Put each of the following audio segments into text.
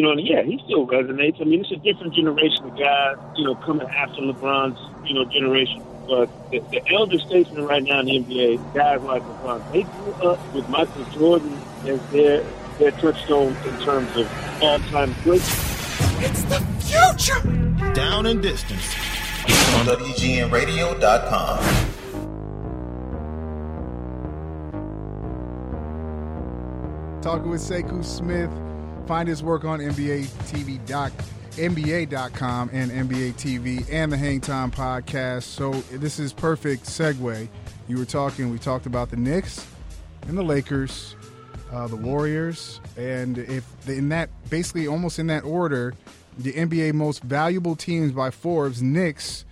You know, and yeah, he still resonates. I mean, it's a different generation of guys, you know, coming after LeBron's, you know, generation. But the, the elder statesmen right now in the NBA, guys like LeBron, they grew up with Michael Jordan as their their touchstone in terms of all-time greatness. It's the future. Down and distance. on WGNRadio.com. Talking with Sekou Smith. Find his work on NBA TV doc, NBA.com and NBA TV and the Hang Time podcast. So this is perfect segue. You were talking, we talked about the Knicks and the Lakers, uh, the Warriors, and if in that basically almost in that order, the NBA most valuable teams by Forbes, Knicks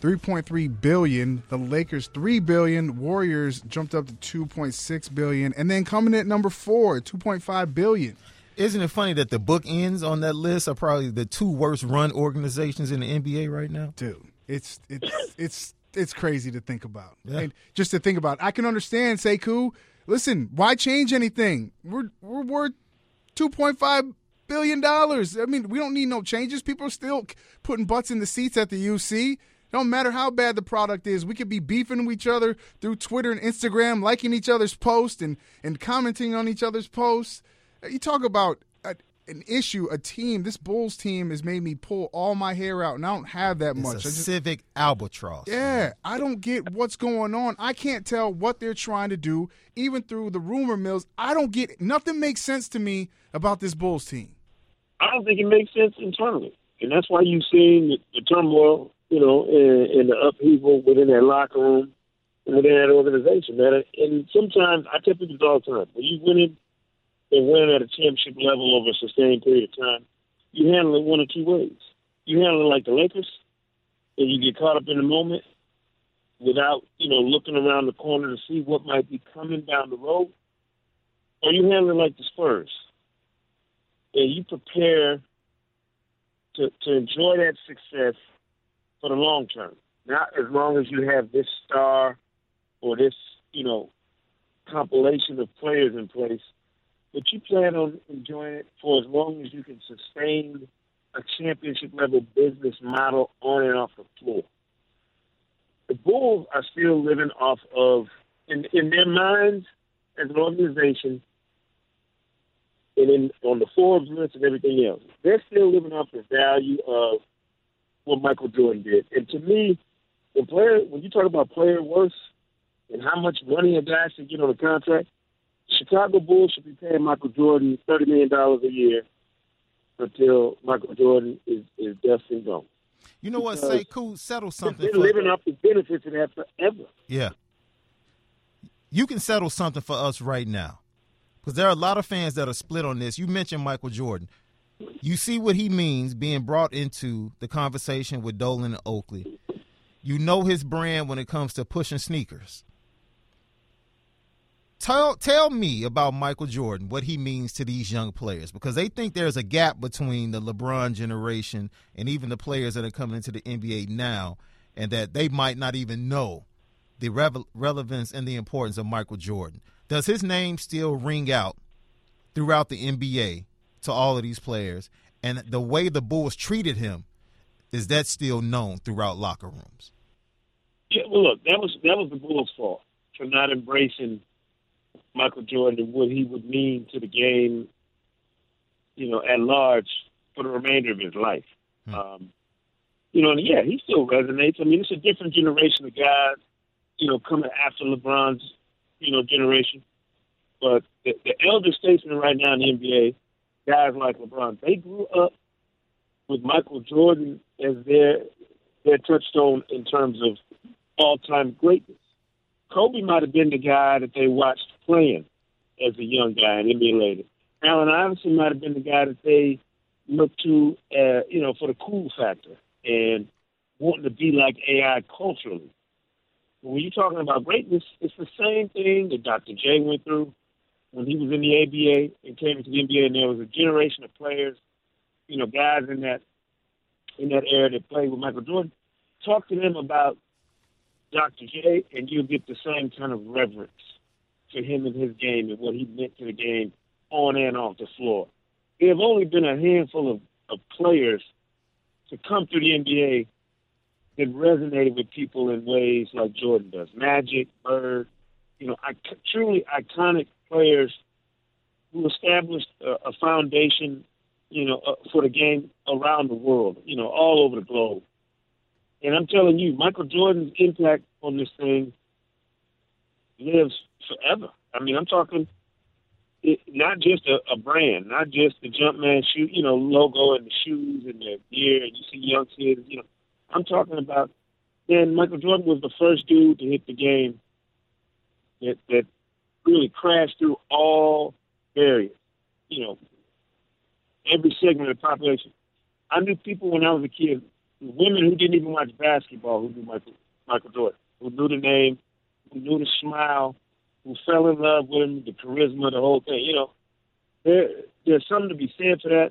3.3 billion, the Lakers 3 billion, Warriors jumped up to 2.6 billion, and then coming at number 4, 2.5 billion. Isn't it funny that the bookends on that list are probably the two worst run organizations in the NBA right now? Dude, it's it's it's it's crazy to think about. Yeah. And just to think about. I can understand Sekou. Listen, why change anything? We're we're worth 2.5 billion dollars. I mean, we don't need no changes. People are still putting butts in the seats at the UC. Don't matter how bad the product is. We could be beefing with each other through Twitter and Instagram, liking each other's posts and, and commenting on each other's posts. You talk about a, an issue, a team. This Bulls team has made me pull all my hair out, and I don't have that It's much. a I just- civic albatross. yeah, I don't get what's going on. I can't tell what they're trying to do, even through the rumor mills. I don't get nothing makes sense to me about this Bulls team. I don't think it makes sense internally, and that's why you've seen the, the turmoil, you know, and, and the upheaval within that locker room within that organization. Man, and sometimes I tell people this all the time: when you winning and winning at a championship level over a sustained period of time, you handle it one or two ways. You handle it like the Lakers, and you get caught up in the moment without, you know, looking around the corner to see what might be coming down the road, or you handle it like the Spurs and you prepare to to enjoy that success for the long term. Not as long as you have this star or this, you know, compilation of players in place, but you plan on enjoying it for as long as you can sustain a championship level business model on and off the floor. The Bulls are still living off of in in their minds as an organization and in on the Forbes list and everything else. They're still living off the value of what Michael Jordan did. And to me, when player when you talk about player worth and how much money a guy should get on a contract, Chicago Bulls should be paying Michael Jordan thirty million dollars a year until Michael Jordan is, is dust and gone. You know what? Because Sekou, settle something. They're living off the benefits of that forever. yeah. You can settle something for us right now. Because there are a lot of fans that are split on this. You mentioned Michael Jordan. You see what he means being brought into the conversation with Dolan and Oakley. You know his brand when it comes to pushing sneakers. Tell tell me about Michael Jordan, what he means to these young players, because they think there's a gap between the LeBron generation and even the players that are coming into the NBA now, and that they might not even know the relevance and the importance of Michael Jordan. Does his name still ring out throughout the NBA to all of these players? And the way the Bulls treated him, is that still known throughout locker rooms? Yeah, well, look, that was that was the Bulls' fault for not embracing Michael Jordan and what he would mean to the game, you know, at large for the remainder of his life. Um, you know, and yeah, he still resonates. I mean, it's a different generation of guys, you know, coming after LeBron's, you know, generation. But the, the elder statesmen right now in the NBA, guys like LeBron, they grew up with Michael Jordan as their their touchstone in terms of all time greatness. Kobe might have been the guy that they watched playing as a young guy and emulated. Allen Iverson might have been the guy that they looked to, uh, you know, for the cool factor and wanting to be like AI culturally. When you're talking about greatness, it's the same thing that Dr. J went through when he was in the ABA and came into the NBA, and there was a generation of players, you know, guys in that in that era that played with Michael Jordan. Talk to them about Dr. J, and you'll get the same kind of reverence for him and his game and what he meant to the game on and off the floor. there have only been a handful of, of players to come through the NBA that resonated with people in ways like Jordan does. Magic, Bird, you know, I, truly iconic players who established a, a foundation, you know, uh, for the game around the world, you know, all over the globe. And I'm telling you, Michael Jordan's impact on this thing lives forever. I mean, I'm talking it, not just a, a brand, not just the Jumpman shoe, you know, logo and the shoes and the gear, and you see young kids, you know. I'm talking about. Then Michael Jordan was the first dude to hit the game that that really crashed through all barriers. You know, every segment of the population. I knew people when I was a kid, women who didn't even watch basketball who knew Michael Michael Jordan, who knew the name, who knew the smile, who fell in love with him, the charisma, the whole thing. You know, there there's something to be said for that,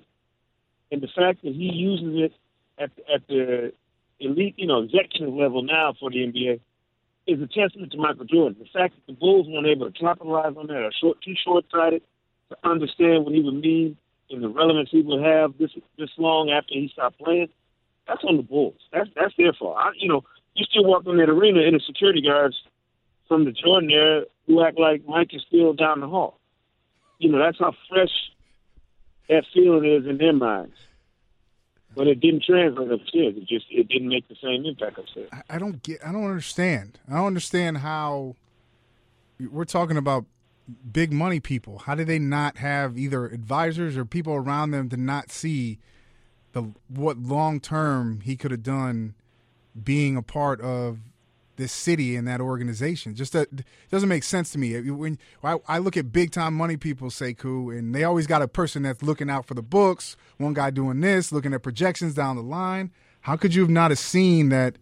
and the fact that he uses it at at the elite, you know, executive level now for the NBA is a testament to Michael Jordan. The fact that the Bulls weren't able to capitalize on that, are short, too short-sighted to understand what he would mean and the relevance he would have this this long after he stopped playing, that's on the Bulls. That's that's their fault. I, you know, you still walk in that arena and the security guards from the Jordan era who act like Mike is still down the hall. You know, that's how fresh that feeling is in their minds. But it didn't translate upstairs. It just it didn't make the same impact upstairs. I don't get. I don't understand. I don't understand how we're talking about big money people. How do they not have either advisors or people around them to not see the what long term he could have done being a part of this city and that organization. Just doesn't make sense to me. When I, look at big time money people, say, Sekou, and they always got a person that's looking out for the books. One guy doing this, looking at projections down the line. How could you have not have seen that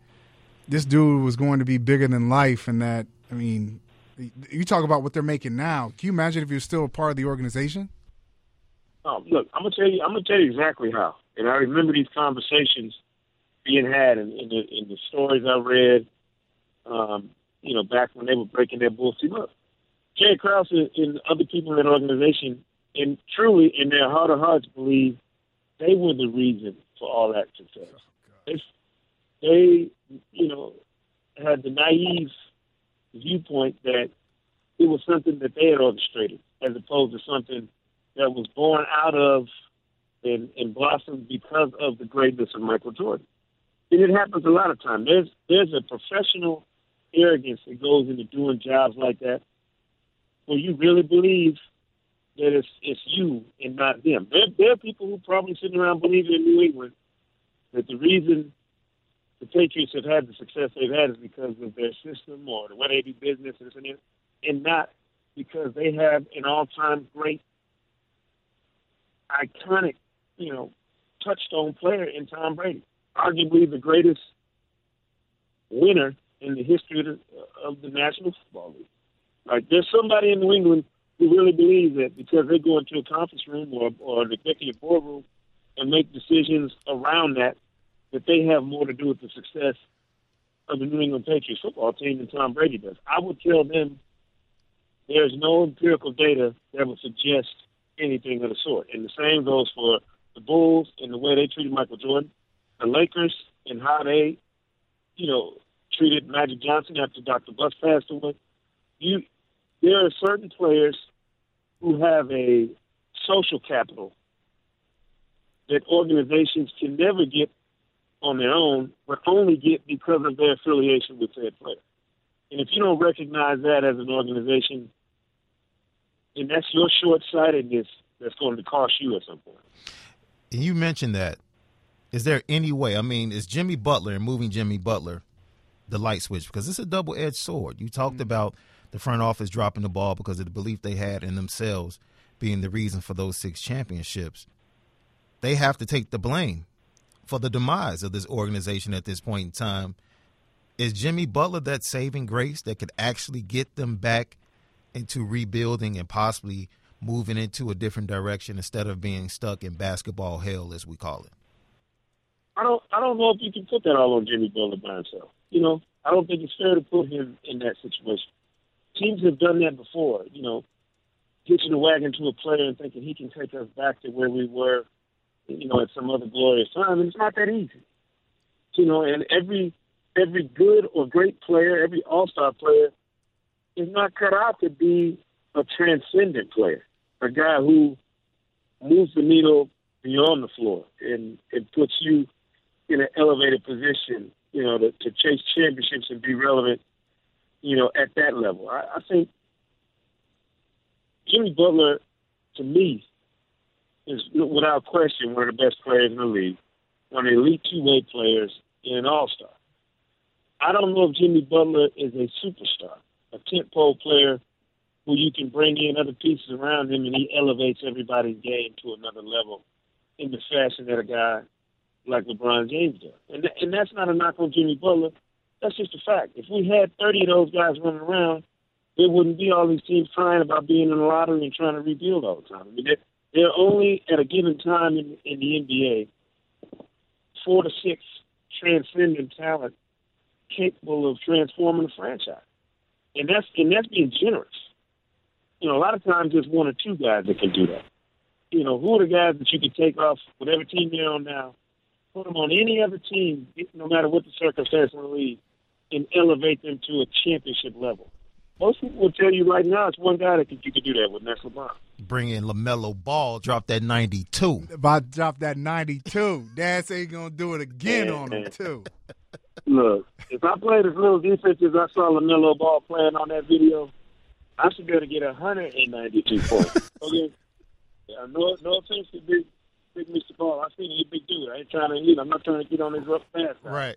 this dude was going to be bigger than life? And that I mean, you talk about what they're making now. Can you imagine if you're still a part of the organization? Oh, look, I'm gonna tell you. I'm gonna tell you exactly how. And I remember these conversations being had in the in the stories I read um, you know, back when they were breaking their Bulls team up. Jerry Krause and, and other people in that organization, and truly in their heart of hearts, believe they were the reason for all that success. They, they, you know, had the naive viewpoint that it was something that they had orchestrated, as opposed to something that was born out of and, and blossomed because of the greatness of Michael Jordan. And it happens a lot of times. There's there's a professional arrogance that goes into doing jobs like that, where you really believe that it's it's you and not them. There, there are people who probably sitting around believing in New England that the reason the Patriots have had the success they've had is because of their system or the way they do business and, and, and not because they have an all-time great, iconic, you know, touchstone player in Tom Brady, arguably the greatest winner in the history of the, of the National Football League. Like there's somebody in New England who really believes that because they go into a conference room or, or an executive boardroom and make decisions around that, that they have more to do with the success of the New England Patriots football team than Tom Brady does. I would tell them there's no empirical data that would suggest anything of the sort. And the same goes for the Bulls and the way they treated Michael Jordan, the Lakers and how they, you know, treated Magic Johnson after Dr. Buss passed away. You, there are certain players who have a social capital that organizations can never get on their own, but only get because of their affiliation with said player. And if you don't recognize that as an organization, then that's your short sightedness that's going to cost you at some point. And you mentioned that. Is there any way? I mean, is Jimmy Butler moving Jimmy Butler the light switch because it's a double edged sword. You talked mm-hmm. about the front office dropping the ball because of the belief they had in themselves being the reason for those six championships. They have to take the blame for the demise of this organization at this point in time. Is Jimmy Butler that saving grace that could actually get them back into rebuilding and possibly moving into a different direction instead of being stuck in basketball hell, as we call it? I don't I don't know if you can put that all on Jimmy Butler by himself. You know, I don't think it's fair to put him in that situation. Teams have done that before. You know, hitching a wagon to a player and thinking he can take us back to where we were, you know, at some other glorious time. And it's not that easy. You know, and every every good or great player, every all star player is not cut out to be a transcendent player, a guy who moves the needle beyond the floor and it puts you in an elevated position, you know, to, to chase championships and be relevant, you know, at that level. I, I think Jimmy Butler, to me, is without question one of the best players in the league, one of the elite two-way players in an all-star. I don't know if Jimmy Butler is a superstar, a tentpole player who you can bring in other pieces around him and he elevates everybody's game to another level in the fashion that a guy like LeBron James does. And, th- and that's not a knock on Jimmy Butler. That's just a fact. If we had 30 of those guys running around, there wouldn't be all these teams crying about being in the lottery and trying to rebuild all the time. I mean, they're, they're only at a given time in, in the NBA four to six transcendent talent capable of transforming a franchise, and that's and that's being generous. You know, a lot of times there's one or two guys that can do that. You know, who are the guys that you could take off whatever team they're on now, put them on any other team, no matter what the circumstance in the league, and elevate them to a championship level. Most people will tell you right now it's one guy that you could do that with, and that's LeBron. Bring in LaMelo Ball, drop that 92. About to drop that 92. Dad ain't going to do it again on him, too. Look, if I played as little defense as I saw LaMelo Ball playing on that video, I should be able to get 192 points. okay? Yeah, no, no offense to big, big Mr. Ball. I seen he's a big dude. I ain't trying to, you know, I'm not trying to get on his rough path. Now. Right.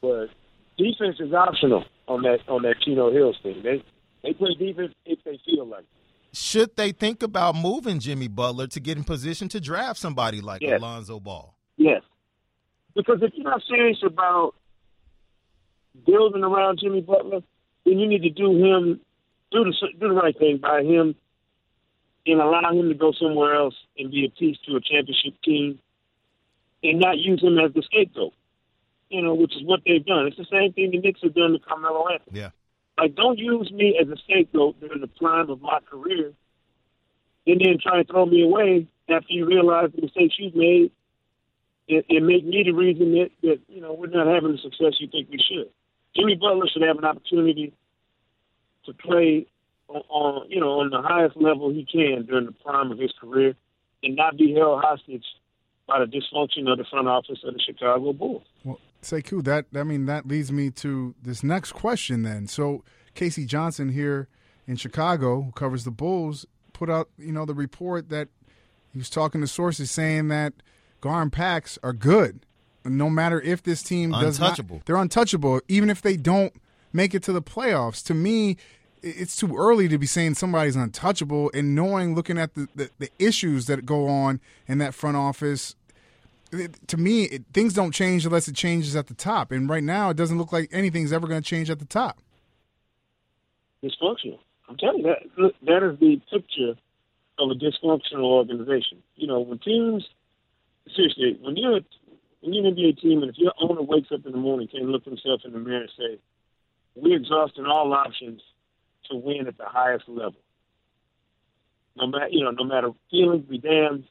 But defense is optional on that on that Chino Hills thing. They they play defense if they feel like. It. Should they think about moving Jimmy Butler to get in position to draft somebody like Yes. Alonzo Ball? Yes, because if you're not serious about building around Jimmy Butler, then you need to do him do the do the right thing by him and allow him to go somewhere else and be a piece to a championship team, and not use him as the scapegoat. You know, which is what they've done. It's the same thing the Knicks have done to Carmelo Anthony. Yeah. Like, don't use me as a scapegoat during the prime of my career, and then try to throw me away after you realize the mistakes you've made, and, and make me the reason that, that you know we're not having the success you think we should. Jimmy Butler should have an opportunity to play on, on you know on the highest level he can during the prime of his career, and not be held hostage by the dysfunction of the front office of the Chicago Bulls. Well, Sekou, that I mean that leads me to this next question. Then, so K.C. Johnson here in Chicago, who covers the Bulls, put out you know the report that he was talking to sources saying that GarPax are good, no matter if this team does not. They're untouchable, even if they don't make it to the playoffs. To me, i- it's too early to be saying somebody's untouchable, and knowing, looking at the, the, the issues that go on in that front office, it- to me, it, things don't change unless it changes at the top. And right now, it doesn't look like anything's ever going to change at the top. dysfunctional. I'm telling you that that is the picture of a dysfunctional organization. You know, when teams seriously, when you're when you're an NBA team and if your owner wakes up in the morning can look himself in the mirror and say, We're exhausting all options to win at the highest level. No matter you know, no matter feelings be damned,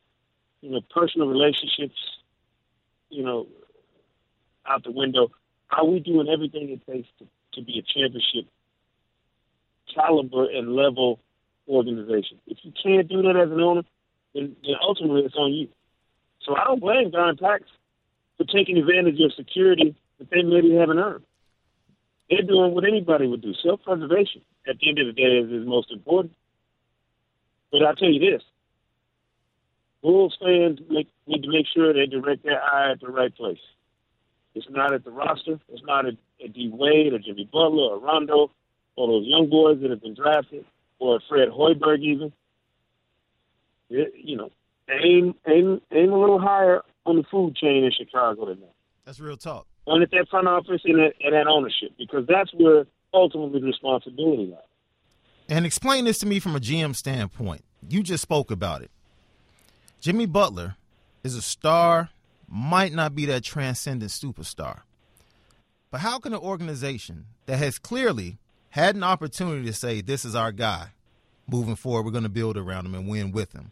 you know, personal relationships, you know, out the window. Are we doing everything it takes to, to be a championship caliber and level organization. If you can't do that as an owner, then, then ultimately it's on you. So I don't blame GarPax for taking advantage of security that they maybe haven't earned. They're doing what anybody would do. Self-preservation, at the end of the day, is, is most important. But I'll tell you this. Bulls fans make, need to make sure they direct their eye at the right place. It's not at the roster. It's not at, at D. Wade or Jimmy Butler or Rondo or those young boys that have been drafted, or Fred Hoiberg even. It, you know, aim aim aim a little higher on the food chain in Chicago than that. That's real talk. And at that front office and at, ownership, because that's where ultimately the responsibility lies. And explain this to me from a GM standpoint. You just spoke about it. Jimmy Butler is a star, might not be that transcendent superstar. But how can an organization that has clearly had an opportunity to say, this is our guy, moving forward. We're going to build around him and win with him.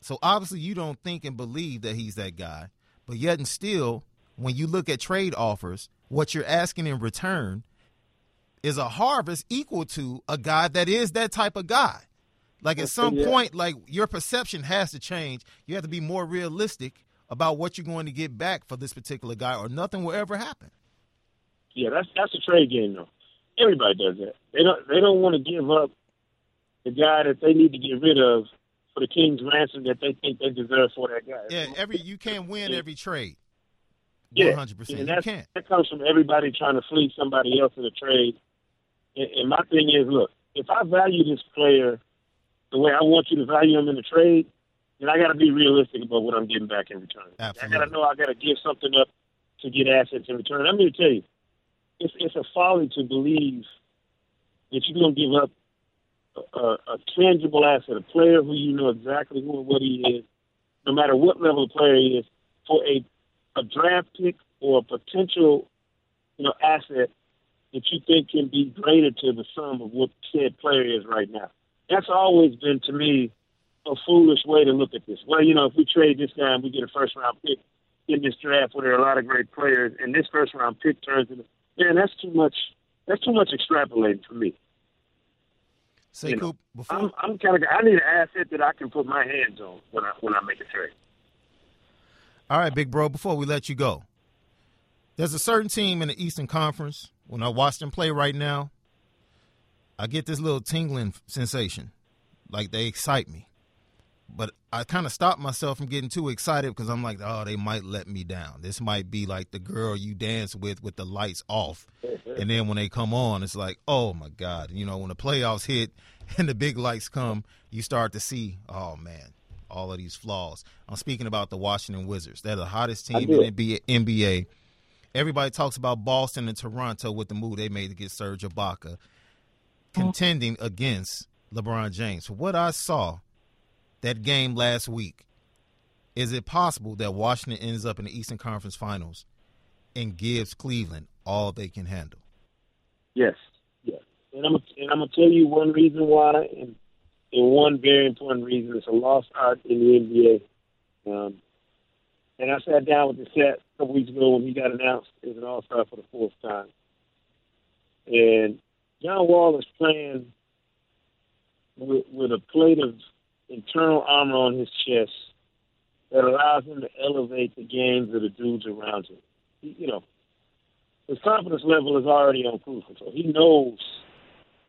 So obviously, you don't think and believe that he's that guy. But yet, and still, when you look at trade offers, what you're asking in return is a harvest equal to a guy that is that type of guy. Like at some yeah. point, like your perception has to change. You have to be more realistic about what you're going to get back for this particular guy, or nothing will ever happen. Yeah, that's that's a trade game though. Everybody does that. They don't they don't want to give up the guy that they need to get rid of for the king's ransom that they think they deserve for that guy. Yeah, every you can't win every trade. Yeah, One hundred percent. and You can't. that comes from everybody trying to fleece somebody else in a trade. And, and my thing is, look, if I value this player the way I want you to value him in the trade, then I got to be realistic about what I'm getting back in return. I got to know I got to give something up to get assets in return. I'm going to tell you, it's it's a folly to believe that you're going to give up a, a, a tangible asset, a player who you know exactly who and what he is, no matter what level of player he is, for a a draft pick or a potential, you know, asset that you think can be greater to the sum of what said player is right now. That's always been to me a foolish way to look at this. Well, you know, if we trade this guy and we get a first round pick in this draft where there are a lot of great players, and this first round pick turns into man, that's too much. That's too much extrapolating for me. Say, you know, Coop, before I'm, I'm kind of. I need an asset that I can put my hands on when I when I make a trade. All right, big bro, before we let you go, there's a certain team in the Eastern Conference. When I watch them play right now, I get this little tingling sensation. Like they excite me. But I kind of stop myself from getting too excited because I'm like, oh, they might let me down. This might be like the girl you dance with with the lights off. And then when they come on, it's like, oh my God. You know, when the playoffs hit and the big lights come, you start to see, oh man, all of these flaws. I'm speaking about the Washington Wizards. They're the hottest team in the NBA. Everybody talks about Boston and Toronto with the move they made to get Serge Ibaka contending against LeBron James. What I saw that game last week, is it possible that Washington ends up in the Eastern Conference Finals and gives Cleveland all they can handle? Yes, yes. And I'm and I'm gonna tell you one reason why, and, and one very important reason. It's a lost art in the NBA. Um, and I sat down with the set a couple weeks ago when he got announced as an All Star for the fourth time. And John Wall is playing with, with a plate of internal armor on his chest that allows him to elevate the games of the dudes around him. He, you know, his confidence level is already on cruise control. He knows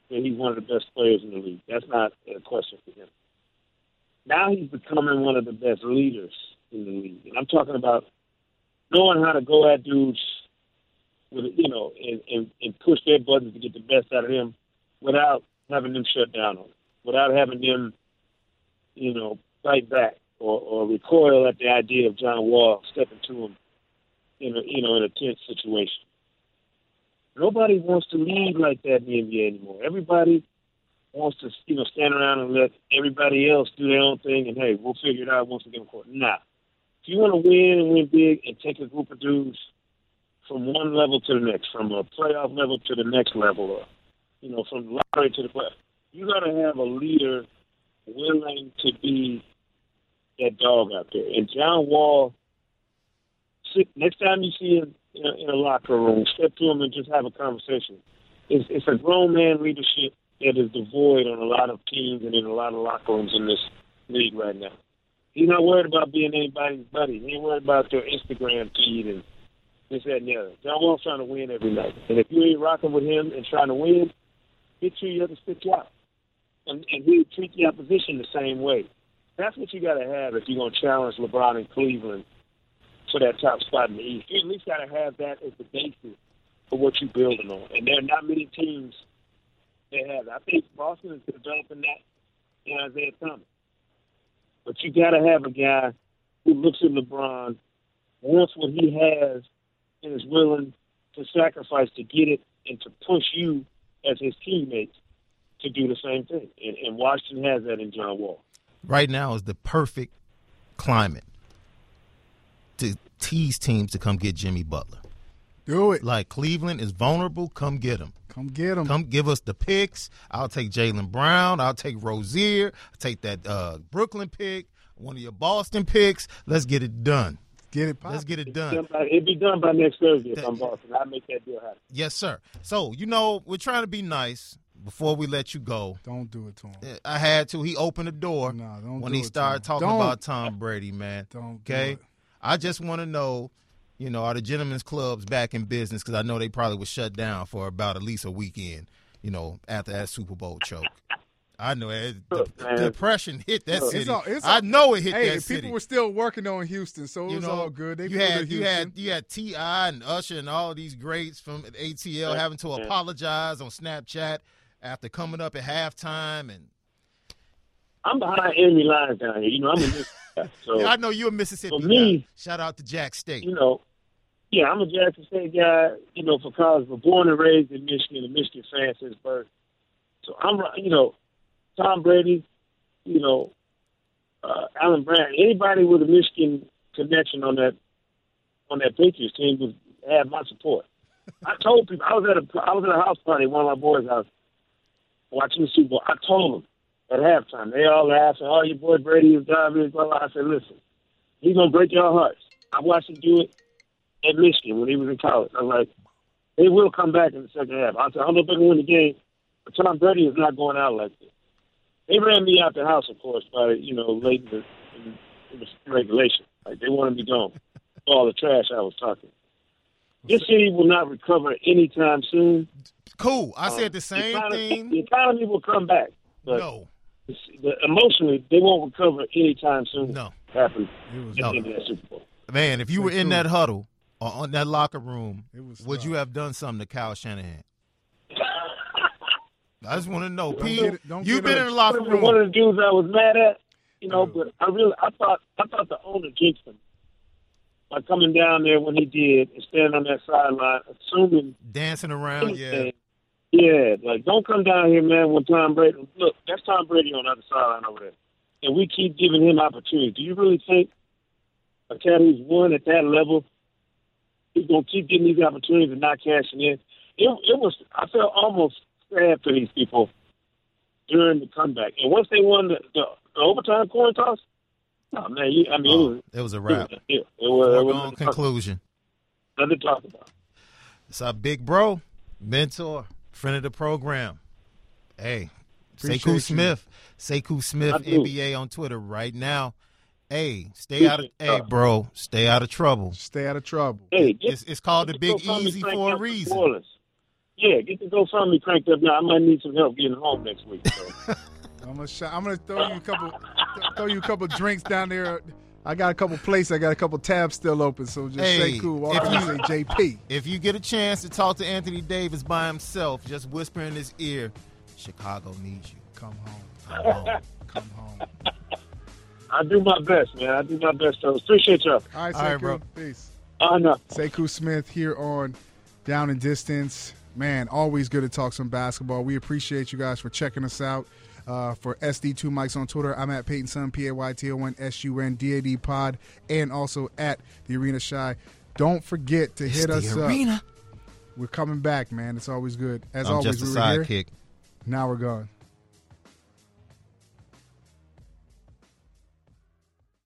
that he's one of the best players in the league. That's not a question for him. Now he's becoming one of the best leaders in the league. And I'm talking about knowing how to go at dudes with you know, and, and, and push their buttons to get the best out of them without having them shut down on it, without having them, you know, fight back or, or recoil at the idea of John Wall stepping to him in a you know, in a tense situation. Nobody wants to lead like that in the NBA anymore. Everybody wants to, you know, stand around and let everybody else do their own thing and hey, we'll figure it out once we get in court. Nah. If you want to win and win big and take a group of dudes from one level to the next, from a playoff level to the next level, or you know, from lottery to the playoff, you got to have a leader willing to be that dog out there. And John Wall, next time you see him in a, in a locker room, step to him and just have a conversation. It's, it's a grown man leadership that is devoid on a lot of teams and in a lot of locker rooms in this league right now. He's not worried about being anybody's buddy. He ain't worried about their Instagram feed and this, that, and the other. John Wall's trying to win every night. And if you ain't rocking with him and trying to win, get you the other stick you out. And, and he'll treat the opposition the same way. That's what you got to have if you're going to challenge LeBron in Cleveland for that top spot in the East. You at least got to have that as the basis for what you're building on. And there are not many teams that have that. I think Boston is developing that in Isaiah Thomas. But you got to have a guy who looks at LeBron, wants what he has, and is willing to sacrifice to get it and to push you as his teammates to do the same thing. And, and Washington has that in John Wall. Right now is the perfect climate tease teams to come get Jimmy Butler. Do it. Like Cleveland is vulnerable. Come get him. Come get him. Come give us the picks. I'll take Jaylen Brown. I'll take Rozier. I'll take that uh, Brooklyn pick. One of your Boston picks. Let's get it done. Get it. Pop. Let's get it It'll done. be done by- It'll be done by next Thursday if I'm Boston. I'll make that deal happen. Yes, sir. So you know we're trying to be nice before we let you go. Don't do it to him. I had to. He opened the door Nah, don't when do he it started talking Don't. about Tom Brady, man. Don't do Okay. it. I just want to know, you know, are the gentlemen's clubs back in business? Because I know they probably was shut down for about at least a weekend. You know, after that Super Bowl choke. I know eh, it, Look, the, man. depression hit that Look. city. It's all- it's I know it hit Hey, that people city. People were still working on Houston, so it you was know, all good. They you had you had you had T.I. and Usher and all these greats from ATL having to Yeah. apologize on Snapchat after coming up at halftime and I'm behind enemy lines down here. You know, I'm a Mississippi guy, so Yeah, I know you're a Mississippi For me- guy. Shout out to Jack State. you know, yeah, I'm a Jackson State guy. You know, for college, but born and raised in Michigan, a Michigan fan since birth. So I'm, you know, Tom Brady, you know, uh, Alan Branch, anybody with a Michigan connection on that on that Patriots team was had my support. I told people I was at a I was at a house party one of my boys' house watching the Super Bowl. I told them at halftime. They all laughed. Oh, your boy Brady is driving. Blah, blah. I said, listen, he's gonna break your hearts. I watched him do it at Michigan when he was in college. I was like, they will come back in the second half. I said, I don't know if they can win the game, but Tom Brady is not going out like this. They ran me out the house, of course, by you know late in the, in, in the regulation. Like they wanted me gone. All the trash I was talking. This city will not recover anytime soon. Cool. I Um, said the same economy, thing. The economy will come back, No, the, emotionally they won't recover anytime soon. no, happened. It was at No. the end of that Super Bowl. man. If you were in that huddle or on that locker room, It was would you have done something to Kyle Shanahan? I just want to know, Don't Pete. get don't You've been it. in the locker room. one of the dudes I was mad at, you know, Yeah. but I really I thought I thought the owner jinxed him by coming down there when he did and standing on that sideline, assuming Dancing around, yeah. Yeah, like don't come down here, man. When Tom Brady, look, that's Tom Brady on the other sideline over there, and we keep giving him opportunities. Do you really think a cat who's won at that level is gonna keep getting these opportunities and not cashing in? It, it was. I felt almost sad for these people during the comeback, and once they won the, the, the overtime coin toss, oh man, you, I mean, Oh, it was. it was a It wrap. was, it, was, it was to conclusion. nothing to talk about. It's our big bro, mentor, friend of the program. Hey, Appreciate Sekou you. Smith, Sekou Smith I do. NBA on Twitter right now. Hey, stay out of hey, bro, stay out of trouble. Stay out of trouble. Hey, get It's it's called the Big GoFundMe Easy for a up reason. Orleans. Yeah, get the GoFundMe cranked up now. I might need some help getting home next week. So. I'm gonna sh- I'm gonna throw you a couple throw you a couple drinks down there. I got a couple places. I got a couple tabs still open. So just Hey, Sekou. Walk if up and you- say JP. If you get a chance to talk to Anthony Davis by himself, just whisper in his ear, Chicago needs you. Come home. Come on. Come home. I do my best, man. I do my best, So Appreciate y'all. All right, All right, Sekou. bro. Peace. I know. Sekou Smith here on Down and Distance. Man, always good to talk some basketball. We appreciate you guys for checking us out. Uh, for SD2 Mics on Twitter, I'm at Peyton Sun, P A Y T O N S U N D A D Pod, and also at the Arena Shy. Don't forget to hit It's us the up. arena. We're coming back, man. It's always good. As I'm always, we were here. sidekick. Now we're gone.